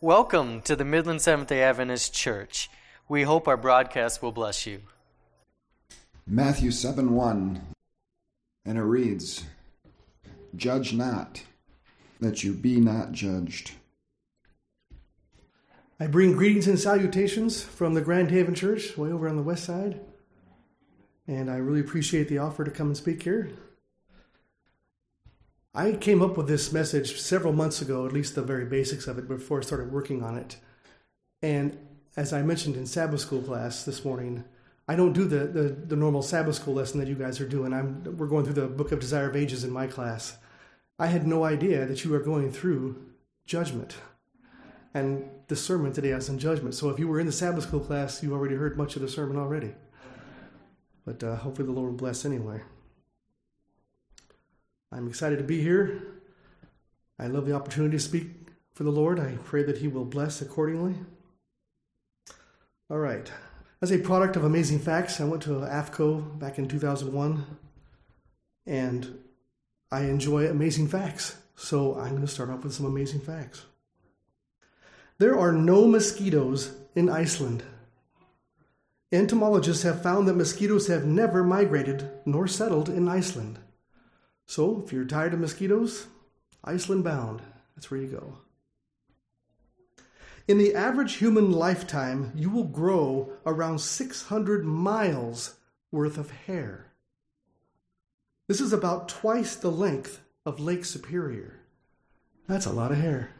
Welcome to the Midland Seventh day Adventist Church. We hope our broadcast will bless you. Matthew 7 1, and it reads, Judge not, that you be not judged. I bring greetings and salutations from the Grand Haven Church, way over on the west side. And I really appreciate the offer to come and speak here. I came up with this message several months ago, at least the very basics of it, before I started working on it. And as I mentioned in Sabbath school class this morning, I don't do the, the, the normal Sabbath school lesson that you guys are doing. I'm, we're going through the Book of Desire of Ages in my class. I had no idea that you are going through judgment. And the sermon today is on judgment. So if you were in the Sabbath school class, you already heard much of the sermon already. But uh, hopefully the Lord will bless anyway. I'm excited to be here. I love the opportunity to speak for the Lord. I pray that He will bless accordingly. All right. As a product of Amazing Facts, I went to AFCO back in 2001, and I enjoy amazing facts. So I'm going to start off with some amazing facts. There are no mosquitoes in Iceland. Entomologists have found that mosquitoes have never migrated nor settled in Iceland. So, if you're tired of mosquitoes, Iceland bound. That's where you go. In the average human lifetime, you will grow around 600 miles worth of hair. This is about twice the length of Lake Superior. That's a lot of hair.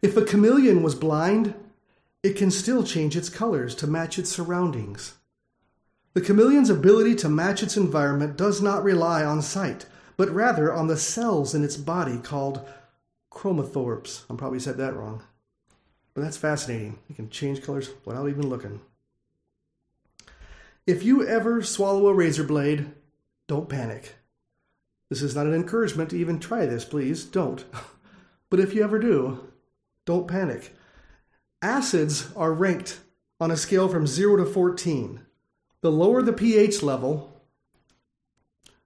If a chameleon was blind, it can still change its colors to match its surroundings. The chameleon's ability to match its environment does not rely on sight, but rather on the cells in its body called chromophores. I probably said that wrong. But that's fascinating. You can change colors without even looking. If you ever swallow a razor blade, don't panic. This is not an encouragement to even try this, please. Don't. But if you ever do, don't panic. Acids are ranked on a scale from 0 to 14. The lower the pH level,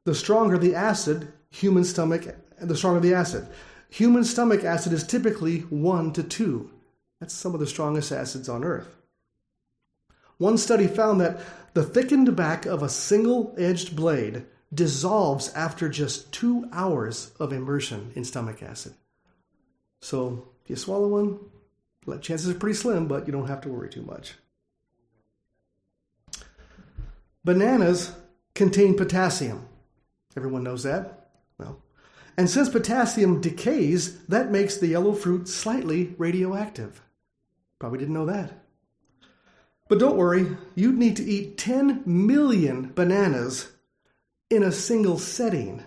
the stronger the acid, human stomach, the stronger the acid. Human stomach acid is typically 1 to 2. That's some of the strongest acids on earth. One study found that the thickened back of a single edged blade dissolves after just two hours of immersion in stomach acid. So, if you swallow one, chances are pretty slim, but you don't have to worry too much. Bananas contain potassium. Everyone knows that? Well, and since potassium decays, that makes the yellow fruit slightly radioactive. Probably didn't know that. But don't worry, you'd need to eat 10 million bananas in a single setting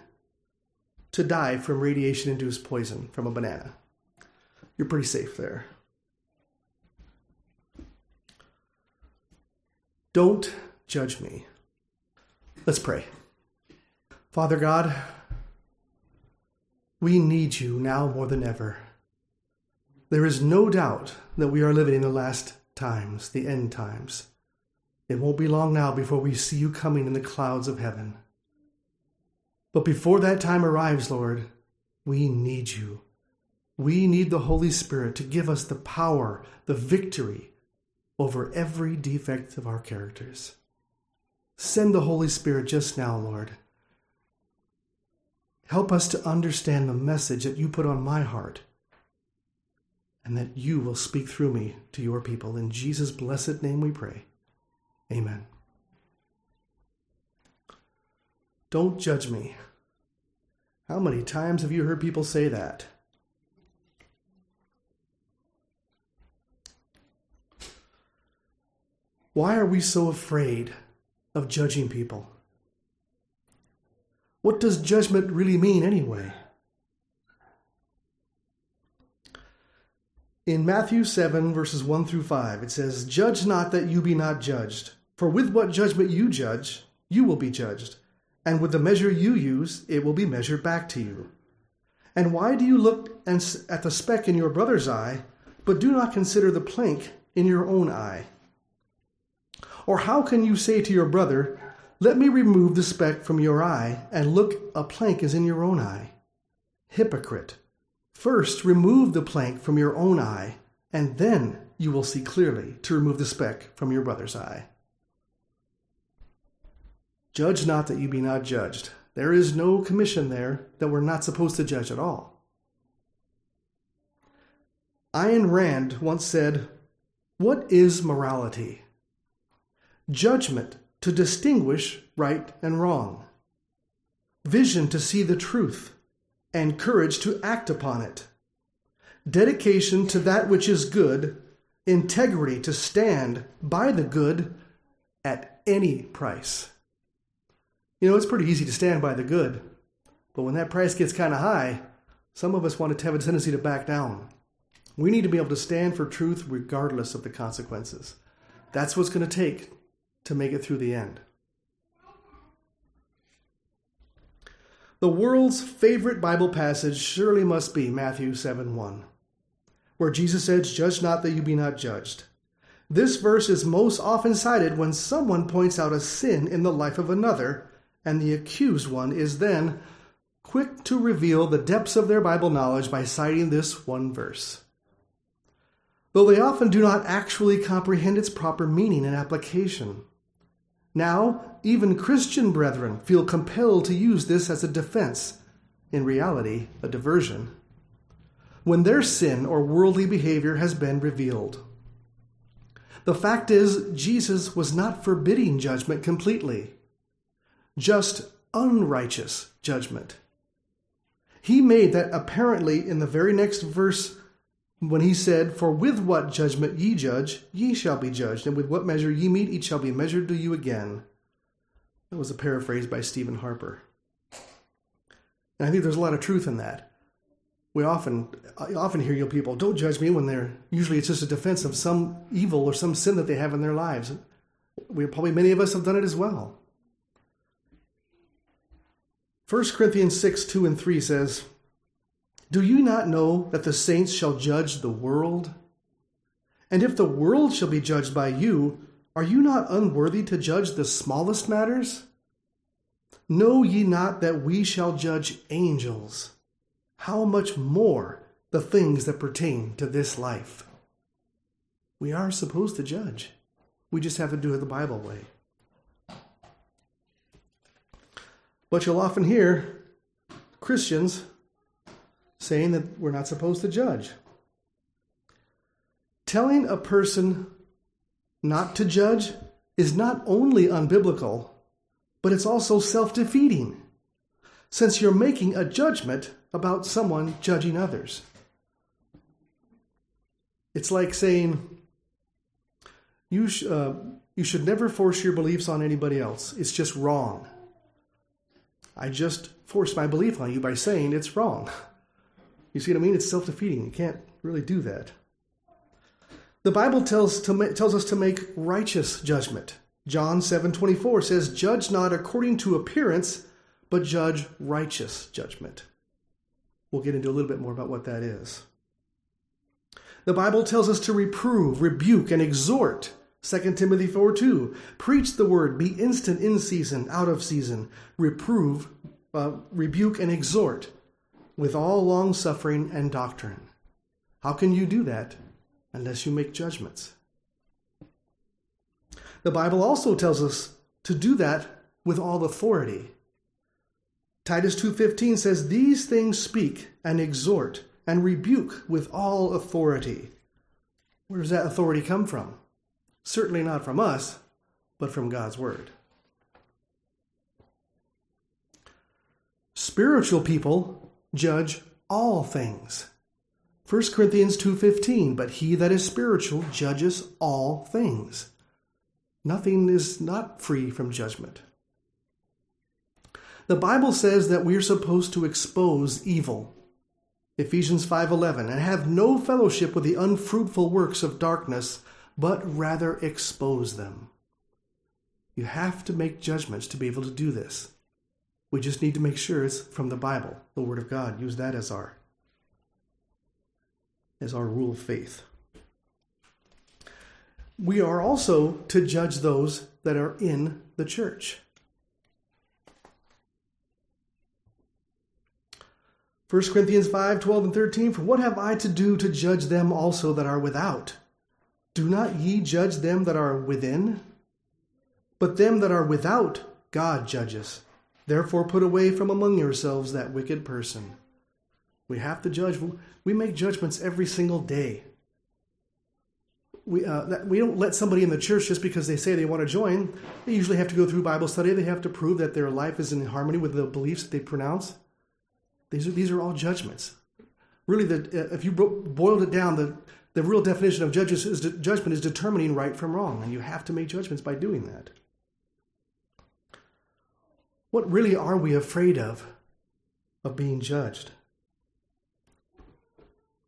to die from radiation induced poison from a banana. You're pretty safe there. Don't judge me. Let's pray. Father God, we need you now more than ever. There is no doubt that we are living in the last times, the end times. It won't be long now before we see you coming in the clouds of heaven. But before that time arrives, Lord, we need you. We need the Holy Spirit to give us the power, the victory over every defect of our characters. Send the Holy Spirit just now, Lord. Help us to understand the message that you put on my heart and that you will speak through me to your people. In Jesus' blessed name we pray. Amen. Don't judge me. How many times have you heard people say that? Why are we so afraid of judging people? What does judgment really mean anyway? In Matthew 7, verses 1 through 5, it says, Judge not that you be not judged, for with what judgment you judge, you will be judged, and with the measure you use, it will be measured back to you. And why do you look at the speck in your brother's eye, but do not consider the plank in your own eye? Or how can you say to your brother, Let me remove the speck from your eye, and look, a plank is in your own eye? Hypocrite! First, remove the plank from your own eye, and then you will see clearly to remove the speck from your brother's eye. Judge not that you be not judged. There is no commission there that we're not supposed to judge at all. Ayn Rand once said, What is morality? Judgment to distinguish right and wrong, vision to see the truth, and courage to act upon it, dedication to that which is good, integrity to stand by the good at any price. You know, it's pretty easy to stand by the good, but when that price gets kind of high, some of us want to have a tendency to back down. We need to be able to stand for truth regardless of the consequences. That's what's going to take to make it through the end. The world's favorite Bible passage surely must be Matthew 7 1, where Jesus says, Judge not that you be not judged. This verse is most often cited when someone points out a sin in the life of another, and the accused one is then quick to reveal the depths of their Bible knowledge by citing this one verse. Though they often do not actually comprehend its proper meaning and application. Now, even Christian brethren feel compelled to use this as a defense, in reality, a diversion, when their sin or worldly behavior has been revealed. The fact is, Jesus was not forbidding judgment completely, just unrighteous judgment. He made that apparently in the very next verse when he said, For with what judgment ye judge, ye shall be judged, and with what measure ye mete, it shall be measured to you again. That was a paraphrase by Stephen Harper. And I think there's a lot of truth in that. We often, I often hear you people, don't judge me when they're, usually it's just a defense of some evil or some sin that they have in their lives. We probably, many of us have done it as well. 1 Corinthians 6, 2 and 3 says, do you not know that the saints shall judge the world? And if the world shall be judged by you, are you not unworthy to judge the smallest matters? Know ye not that we shall judge angels? How much more the things that pertain to this life? We are supposed to judge. We just have to do it the Bible way. But you'll often hear Christians saying that we're not supposed to judge. Telling a person not to judge is not only unbiblical, but it's also self defeating, since you're making a judgment about someone judging others. It's like saying, you, sh- uh, you should never force your beliefs on anybody else. It's just wrong. I just forced my belief on you by saying it's wrong. You see what I mean? It's self defeating. You can't really do that. The Bible tells, to, tells us to make righteous judgment. John 7:24 says, "Judge not according to appearance, but judge righteous judgment." We'll get into a little bit more about what that is. The Bible tells us to reprove, rebuke, and exhort. 2 Timothy 4 2. Preach the word, be instant in season, out of season. Reprove, uh, rebuke, and exhort with all long suffering and doctrine. How can you do that unless you make judgments? The Bible also tells us to do that with all authority. Titus 2:15 says these things speak and exhort and rebuke with all authority. Where does that authority come from? Certainly not from us, but from God's word. Spiritual people judge all things. 1 Corinthians 2:15 But he that is spiritual judges all things. Nothing is not free from judgment. The Bible says that we are supposed to expose evil. Ephesians 5:11 and have no fellowship with the unfruitful works of darkness, but rather expose them. You have to make judgments to be able to do this. We just need to make sure it's from the Bible, the Word of God. Use that as our as our rule of faith. We are also to judge those that are in the church. 1 Corinthians 5 12 and 13 For what have I to do to judge them also that are without? Do not ye judge them that are within? But them that are without, God judges. Therefore, put away from among yourselves that wicked person. We have to judge. We make judgments every single day. We, uh, we don't let somebody in the church just because they say they want to join. They usually have to go through Bible study. They have to prove that their life is in harmony with the beliefs that they pronounce. These are, these are all judgments. Really, the, uh, if you boiled it down, the, the real definition of judges is judgment is determining right from wrong, and you have to make judgments by doing that. What really are we afraid of? Of being judged.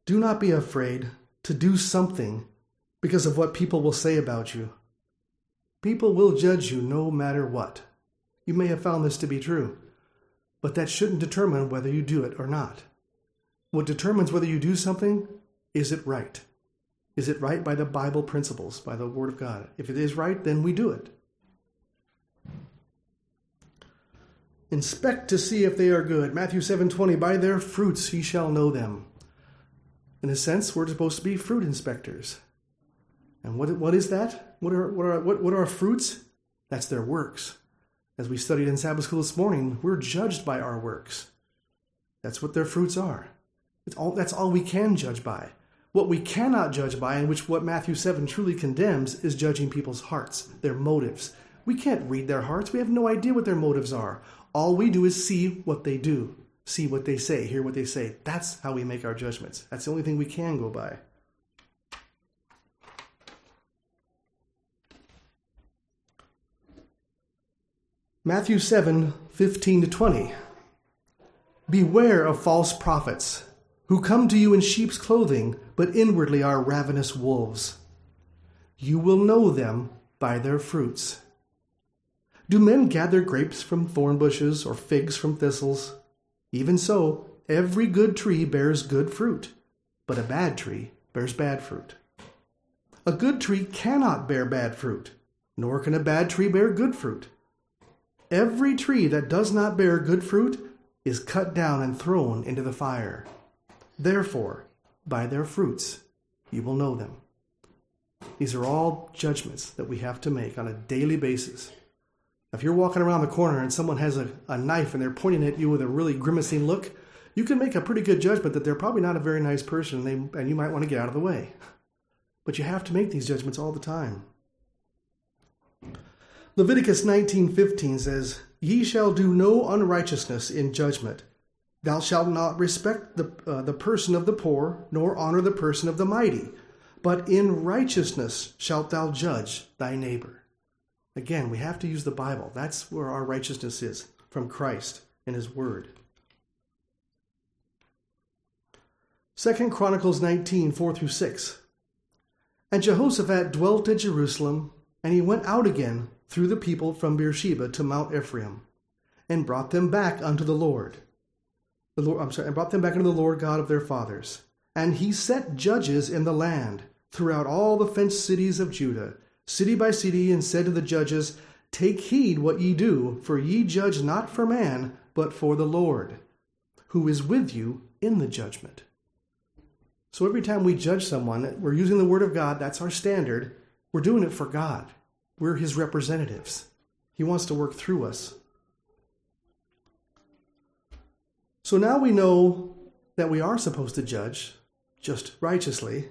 Do not be afraid to do something because of what people will say about you. People will judge you no matter what. You may have found this to be true, but that shouldn't determine whether you do it or not. What determines whether you do something is it right? Is it right by the Bible principles, by the Word of God? If it is right, then we do it. Inspect to see if they are good. Matthew 7:20 By their fruits ye shall know them. In a sense, we're supposed to be fruit inspectors. And what, what is that? What are, what, are, what, what are fruits? That's their works. As we studied in Sabbath school this morning, we're judged by our works. That's what their fruits are. All, that's all we can judge by. What we cannot judge by, and which what Matthew 7 truly condemns, is judging people's hearts, their motives. We can't read their hearts. We have no idea what their motives are. All we do is see what they do, see what they say, hear what they say. That's how we make our judgments. That's the only thing we can go by. Matthew 7 15 to 20. Beware of false prophets who come to you in sheep's clothing, but inwardly are ravenous wolves. You will know them by their fruits. Do men gather grapes from thorn bushes or figs from thistles? Even so, every good tree bears good fruit, but a bad tree bears bad fruit. A good tree cannot bear bad fruit, nor can a bad tree bear good fruit. Every tree that does not bear good fruit is cut down and thrown into the fire. Therefore, by their fruits you will know them. These are all judgments that we have to make on a daily basis. If you're walking around the corner and someone has a, a knife and they're pointing at you with a really grimacing look, you can make a pretty good judgment that they're probably not a very nice person and, they, and you might want to get out of the way. But you have to make these judgments all the time. Leviticus 19:15 says, "Ye shall do no unrighteousness in judgment. Thou shalt not respect the, uh, the person of the poor, nor honor the person of the mighty, but in righteousness shalt thou judge thy neighbor." Again, we have to use the Bible. That's where our righteousness is from Christ and his word. Second Chronicles 19, 4 through 6. And Jehoshaphat dwelt at Jerusalem, and he went out again through the people from Beersheba to Mount Ephraim, and brought them back unto the Lord. The Lord I'm sorry, and brought them back unto the Lord God of their fathers. And he set judges in the land throughout all the fenced cities of Judah city by city, and said to the judges, Take heed what ye do, for ye judge not for man, but for the Lord, who is with you in the judgment. So every time we judge someone, we're using the Word of God, that's our standard. We're doing it for God. We're His representatives. He wants to work through us. So now we know that we are supposed to judge just righteously,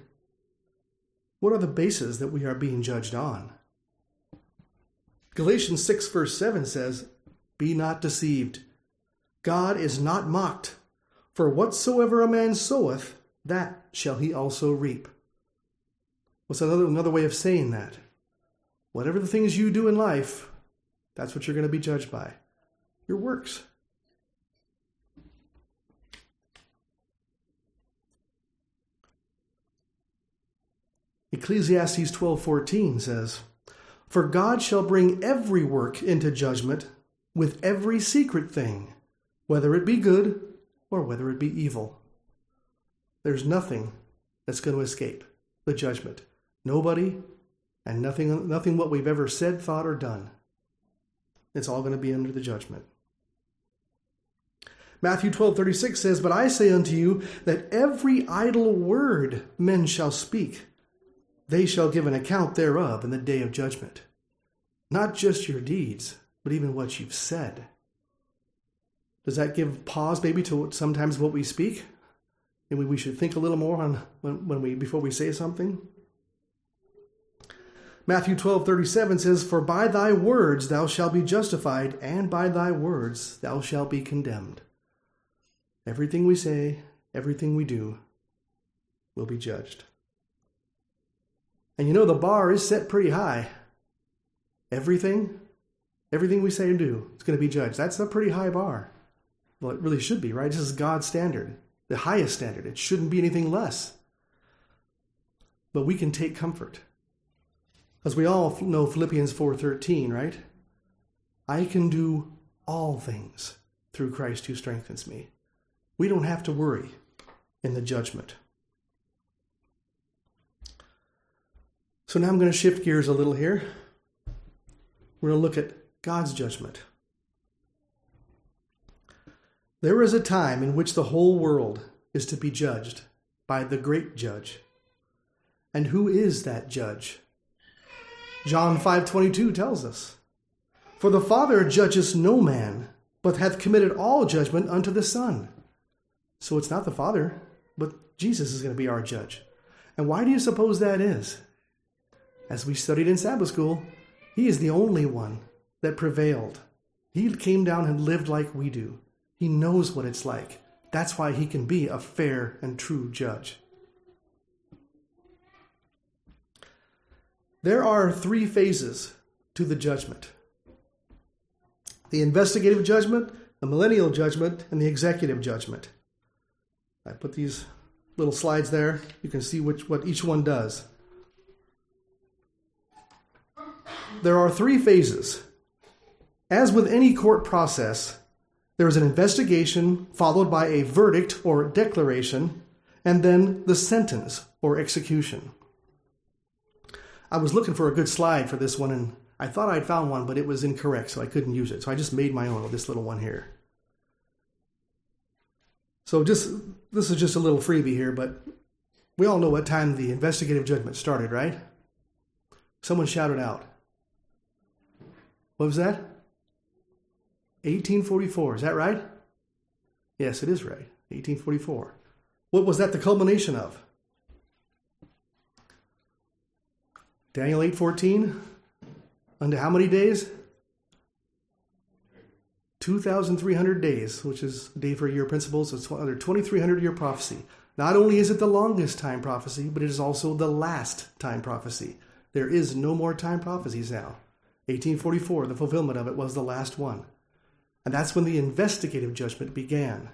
what are the bases that we are being judged on? Galatians 6, verse 7 says, Be not deceived. God is not mocked. For whatsoever a man soweth, that shall he also reap. What's another, another way of saying that? Whatever the things you do in life, that's what you're going to be judged by. Your works. Ecclesiastes 12:14 says, "For God shall bring every work into judgment with every secret thing, whether it be good or whether it be evil." There's nothing that's going to escape the judgment. Nobody and nothing nothing what we've ever said, thought or done. It's all going to be under the judgment. Matthew 12, 36 says, But I say unto you that every idle word men shall speak, they shall give an account thereof in the day of judgment. Not just your deeds, but even what you've said. Does that give pause maybe to sometimes what we speak? Maybe we should think a little more on when, when we before we say something. Matthew 12, 37 says, For by thy words thou shalt be justified, and by thy words thou shalt be condemned. Everything we say, everything we do will be judged. And you know, the bar is set pretty high. Everything, everything we say and do is going to be judged. That's a pretty high bar. Well, it really should be, right? This is God's standard, the highest standard. It shouldn't be anything less. But we can take comfort. As we all know Philippians 4:13, right? I can do all things through Christ who strengthens me. We don't have to worry in the judgment. So now I'm going to shift gears a little here. We're going to look at God's judgment. There is a time in which the whole world is to be judged by the great judge. And who is that judge? John 5:22 tells us, "For the Father judges no man, but hath committed all judgment unto the Son." So it's not the Father, but Jesus is going to be our judge. And why do you suppose that is? As we studied in Sabbath school, he is the only one that prevailed. He came down and lived like we do. He knows what it's like. That's why he can be a fair and true judge. There are three phases to the judgment the investigative judgment, the millennial judgment, and the executive judgment. I put these little slides there. You can see which, what each one does. There are three phases. As with any court process, there is an investigation followed by a verdict or declaration, and then the sentence or execution. I was looking for a good slide for this one, and I thought I'd found one, but it was incorrect, so I couldn't use it. So I just made my own with this little one here. So just this is just a little freebie here, but we all know what time the investigative judgment started, right? Someone shouted out. What was that? 1844. Is that right? Yes, it is right. 1844. What was that the culmination of? Daniel 8:14. Unto how many days? 2,300 days, which is day for year principles. It's another 2,300 year prophecy. Not only is it the longest time prophecy, but it is also the last time prophecy. There is no more time prophecies now. 1844, the fulfillment of it was the last one. And that's when the investigative judgment began.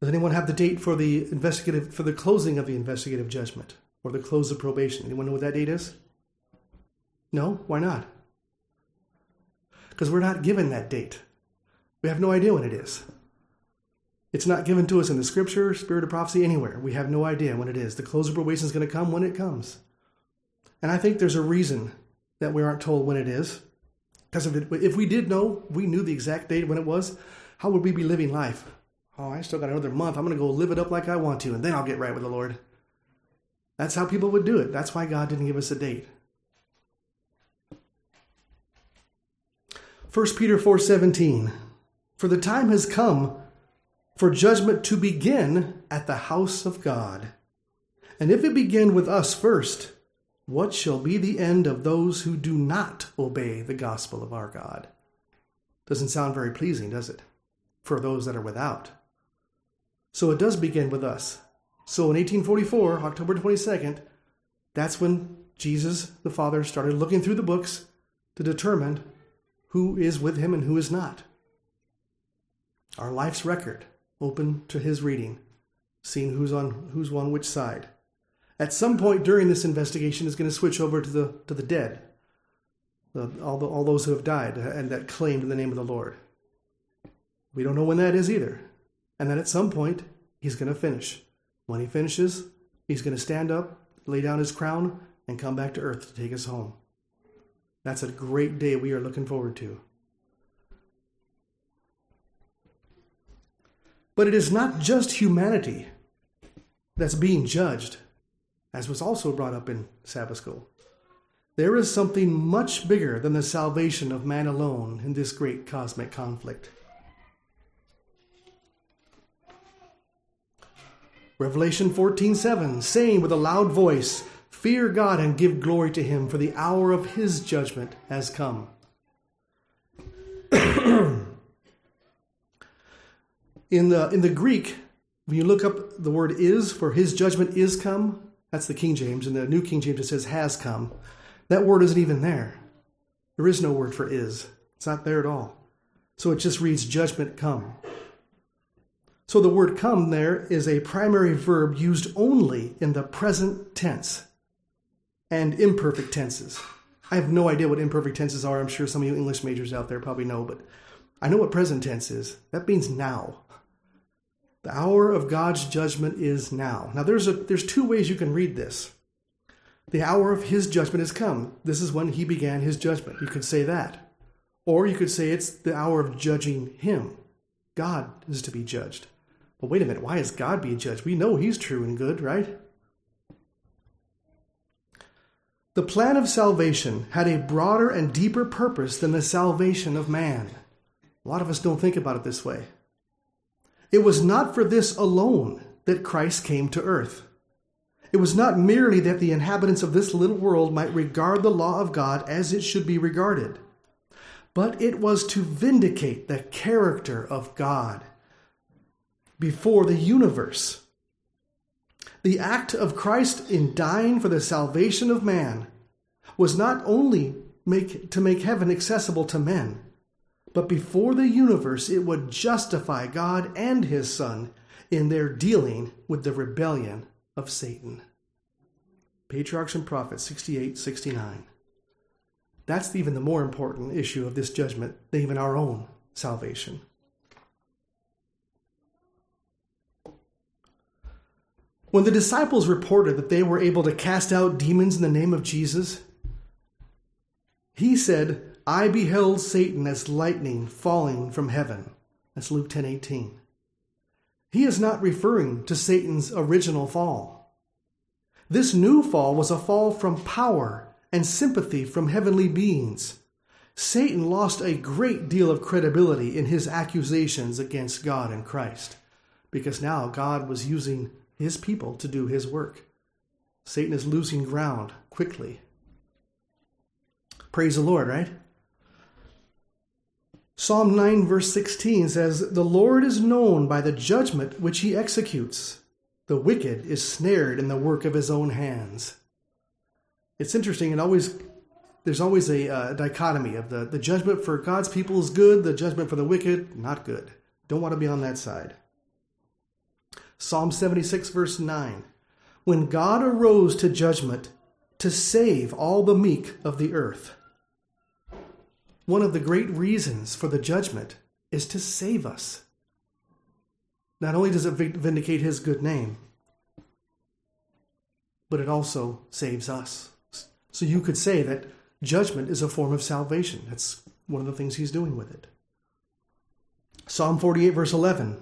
Does anyone have the date for the investigative for the closing of the investigative judgment or the close of probation? Anyone know what that date is? No? Why not? because we're not given that date. We have no idea when it is. It's not given to us in the scripture, spirit of prophecy, anywhere. We have no idea when it is. The close of probation is going to come when it comes. And I think there's a reason that we aren't told when it is. Because if, if we did know, we knew the exact date when it was, how would we be living life? Oh, I still got another month. I'm going to go live it up like I want to, and then I'll get right with the Lord. That's how people would do it. That's why God didn't give us a date. 1 Peter 4:17 For the time has come for judgment to begin at the house of God. And if it begin with us first, what shall be the end of those who do not obey the gospel of our God? Doesn't sound very pleasing, does it? For those that are without. So it does begin with us. So in 1844, October 22nd, that's when Jesus the Father started looking through the books to determine who is with him and who is not. Our life's record open to his reading, seeing who's on who's on which side. At some point during this investigation is going to switch over to the to the dead, the, all the, all those who have died and that claimed in the name of the Lord. We don't know when that is either, and then at some point he's going to finish. When he finishes, he's going to stand up, lay down his crown, and come back to earth to take us home. That's a great day we are looking forward to. But it is not just humanity that's being judged, as was also brought up in Sabbath school. There is something much bigger than the salvation of man alone in this great cosmic conflict. Revelation 14:7 saying with a loud voice, "Fear God and give glory to him, for the hour of his judgment has come." in the in the Greek, when you look up the word is for his judgment is come, that's the King James. In the New King James it says has come. That word isn't even there. There is no word for is. It's not there at all. So it just reads judgment come. So the word come there is a primary verb used only in the present tense and imperfect tenses. I have no idea what imperfect tenses are. I'm sure some of you English majors out there probably know, but I know what present tense is. That means now. The hour of God's judgment is now. Now there's a there's two ways you can read this. The hour of his judgment has come. This is when he began his judgment. You could say that. Or you could say it's the hour of judging him. God is to be judged. But wait a minute, why is God being judged? We know He's true and good, right? The plan of salvation had a broader and deeper purpose than the salvation of man. A lot of us don't think about it this way. It was not for this alone that Christ came to earth. It was not merely that the inhabitants of this little world might regard the law of God as it should be regarded, but it was to vindicate the character of God before the universe. The act of Christ in dying for the salvation of man was not only make, to make heaven accessible to men, but before the universe it would justify God and his Son in their dealing with the rebellion of Satan. Patriarchs and Prophets 68 69. That's even the more important issue of this judgment than even our own salvation. When the disciples reported that they were able to cast out demons in the name of Jesus, he said, I beheld Satan as lightning falling from heaven. That's Luke 10 18. He is not referring to Satan's original fall. This new fall was a fall from power and sympathy from heavenly beings. Satan lost a great deal of credibility in his accusations against God and Christ because now God was using his people to do his work. Satan is losing ground quickly. Praise the Lord, right? Psalm 9, verse 16 says, The Lord is known by the judgment which he executes. The wicked is snared in the work of his own hands. It's interesting, and always there's always a uh, dichotomy of the, the judgment for God's people is good, the judgment for the wicked, not good. Don't want to be on that side. Psalm 76, verse 9. When God arose to judgment to save all the meek of the earth. One of the great reasons for the judgment is to save us. Not only does it vindicate his good name, but it also saves us. So you could say that judgment is a form of salvation. That's one of the things he's doing with it. Psalm 48, verse 11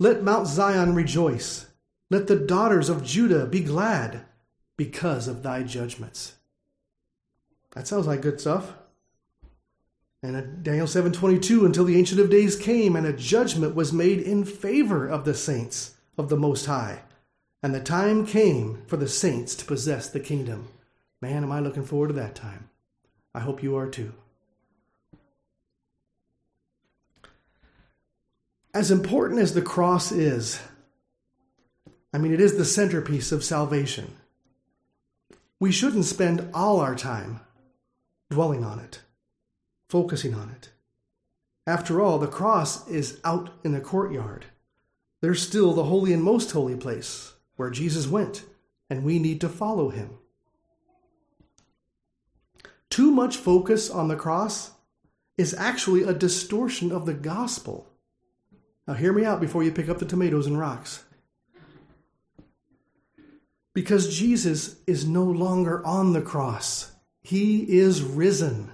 let Mount Zion rejoice. Let the daughters of Judah be glad because of thy judgments. That sounds like good stuff. And Daniel 7:22 until the ancient of days came and a judgment was made in favor of the saints of the most high. And the time came for the saints to possess the kingdom. Man, am I looking forward to that time. I hope you are too. as important as the cross is, I mean, it is the centerpiece of salvation. We shouldn't spend all our time dwelling on it, focusing on it. After all, the cross is out in the courtyard. There's still the holy and most holy place where Jesus went, and we need to follow him. Too much focus on the cross is actually a distortion of the gospel. Now, hear me out before you pick up the tomatoes and rocks. Because Jesus is no longer on the cross, He is risen.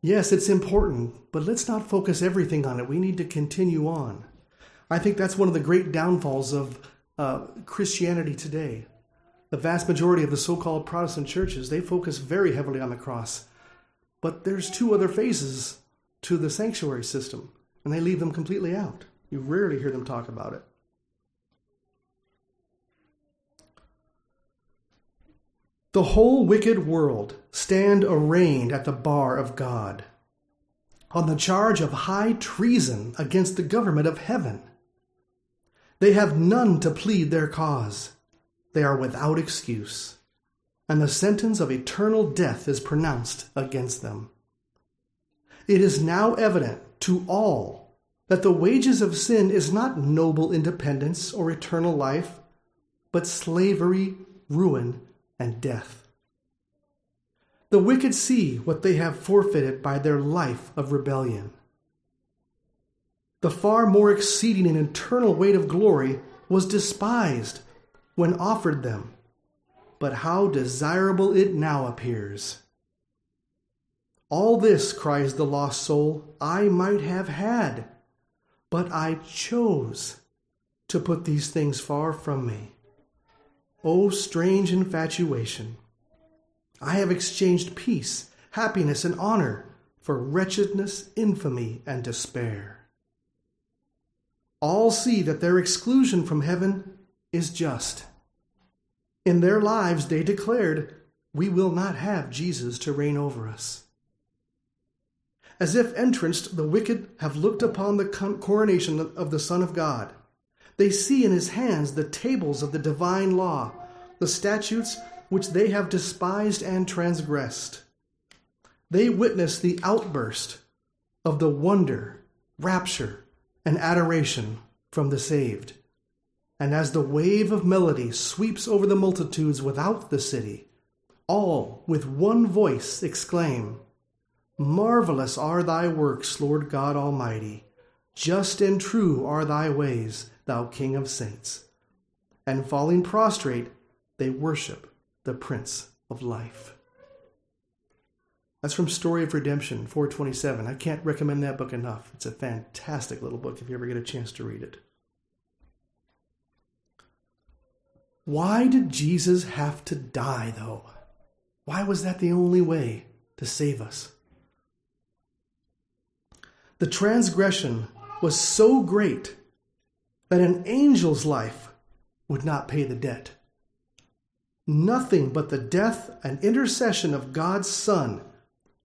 Yes, it's important, but let's not focus everything on it. We need to continue on. I think that's one of the great downfalls of uh, Christianity today. The vast majority of the so called Protestant churches, they focus very heavily on the cross. But there's two other phases to the sanctuary system, and they leave them completely out. You rarely hear them talk about it. The whole wicked world stand arraigned at the bar of God on the charge of high treason against the government of heaven. They have none to plead their cause. They are without excuse, and the sentence of eternal death is pronounced against them. It is now evident to all that the wages of sin is not noble independence or eternal life, but slavery, ruin, and death. The wicked see what they have forfeited by their life of rebellion. The far more exceeding and eternal weight of glory was despised when offered them, but how desirable it now appears. All this, cries the lost soul, I might have had, but I chose to put these things far from me. O strange infatuation! I have exchanged peace, happiness, and honor for wretchedness, infamy, and despair. All see that their exclusion from heaven is just. In their lives, they declared, We will not have Jesus to reign over us. As if entranced, the wicked have looked upon the coronation of the Son of God they see in his hands the tables of the divine law, the statutes which they have despised and transgressed. They witness the outburst of the wonder, rapture, and adoration from the saved. And as the wave of melody sweeps over the multitudes without the city, all with one voice exclaim, Marvelous are thy works, Lord God Almighty! Just and true are thy ways thou King of saints. And falling prostrate, they worship the Prince of Life. That's from Story of Redemption 427. I can't recommend that book enough. It's a fantastic little book if you ever get a chance to read it. Why did Jesus have to die, though? Why was that the only way to save us? The transgression was so great that an angel's life would not pay the debt. Nothing but the death and intercession of God's Son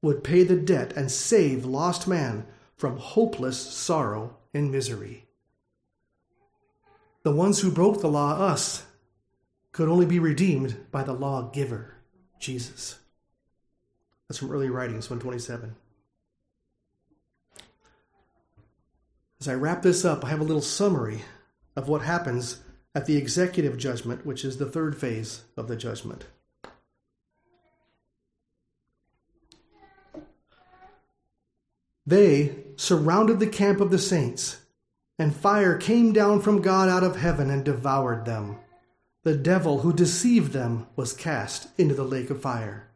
would pay the debt and save lost man from hopeless sorrow and misery. The ones who broke the law, us, could only be redeemed by the lawgiver, Jesus. That's from early writings, 127. As I wrap this up, I have a little summary of what happens at the executive judgment, which is the third phase of the judgment. They surrounded the camp of the saints, and fire came down from God out of heaven and devoured them. The devil who deceived them was cast into the lake of fire.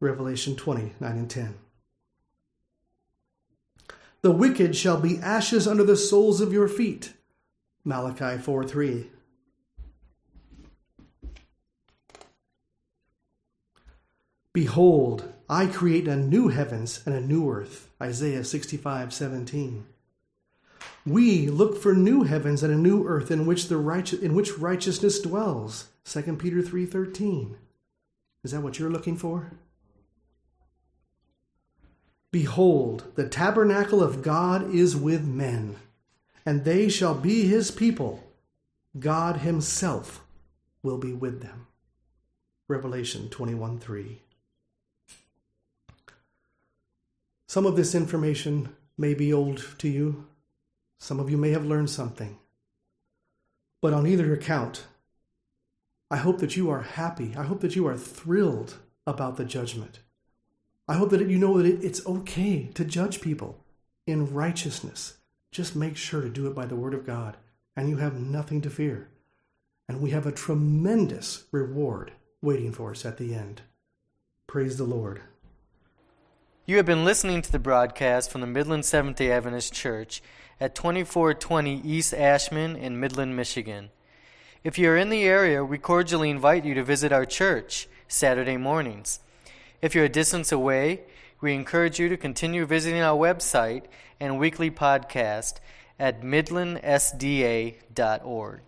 Revelation 20, 9 and 10. The wicked shall be ashes under the soles of your feet. Malachi 4 3. Behold, I create a new heavens and a new earth. Isaiah 65 17. We look for new heavens and a new earth in which the righteous, in which righteousness dwells. 2 Peter 3:13. Is that what you're looking for? Behold, the tabernacle of God is with men, and they shall be his people. God himself will be with them. Revelation 21 3. Some of this information may be old to you. Some of you may have learned something. But on either account, I hope that you are happy. I hope that you are thrilled about the judgment. I hope that you know that it's okay to judge people in righteousness. Just make sure to do it by the word of God, and you have nothing to fear. And we have a tremendous reward waiting for us at the end. Praise the Lord. You have been listening to the broadcast from the Midland Seventh day Adventist Church at 2420 East Ashman in Midland, Michigan. If you are in the area, we cordially invite you to visit our church Saturday mornings. If you're a distance away, we encourage you to continue visiting our website and weekly podcast at midlandsda.org.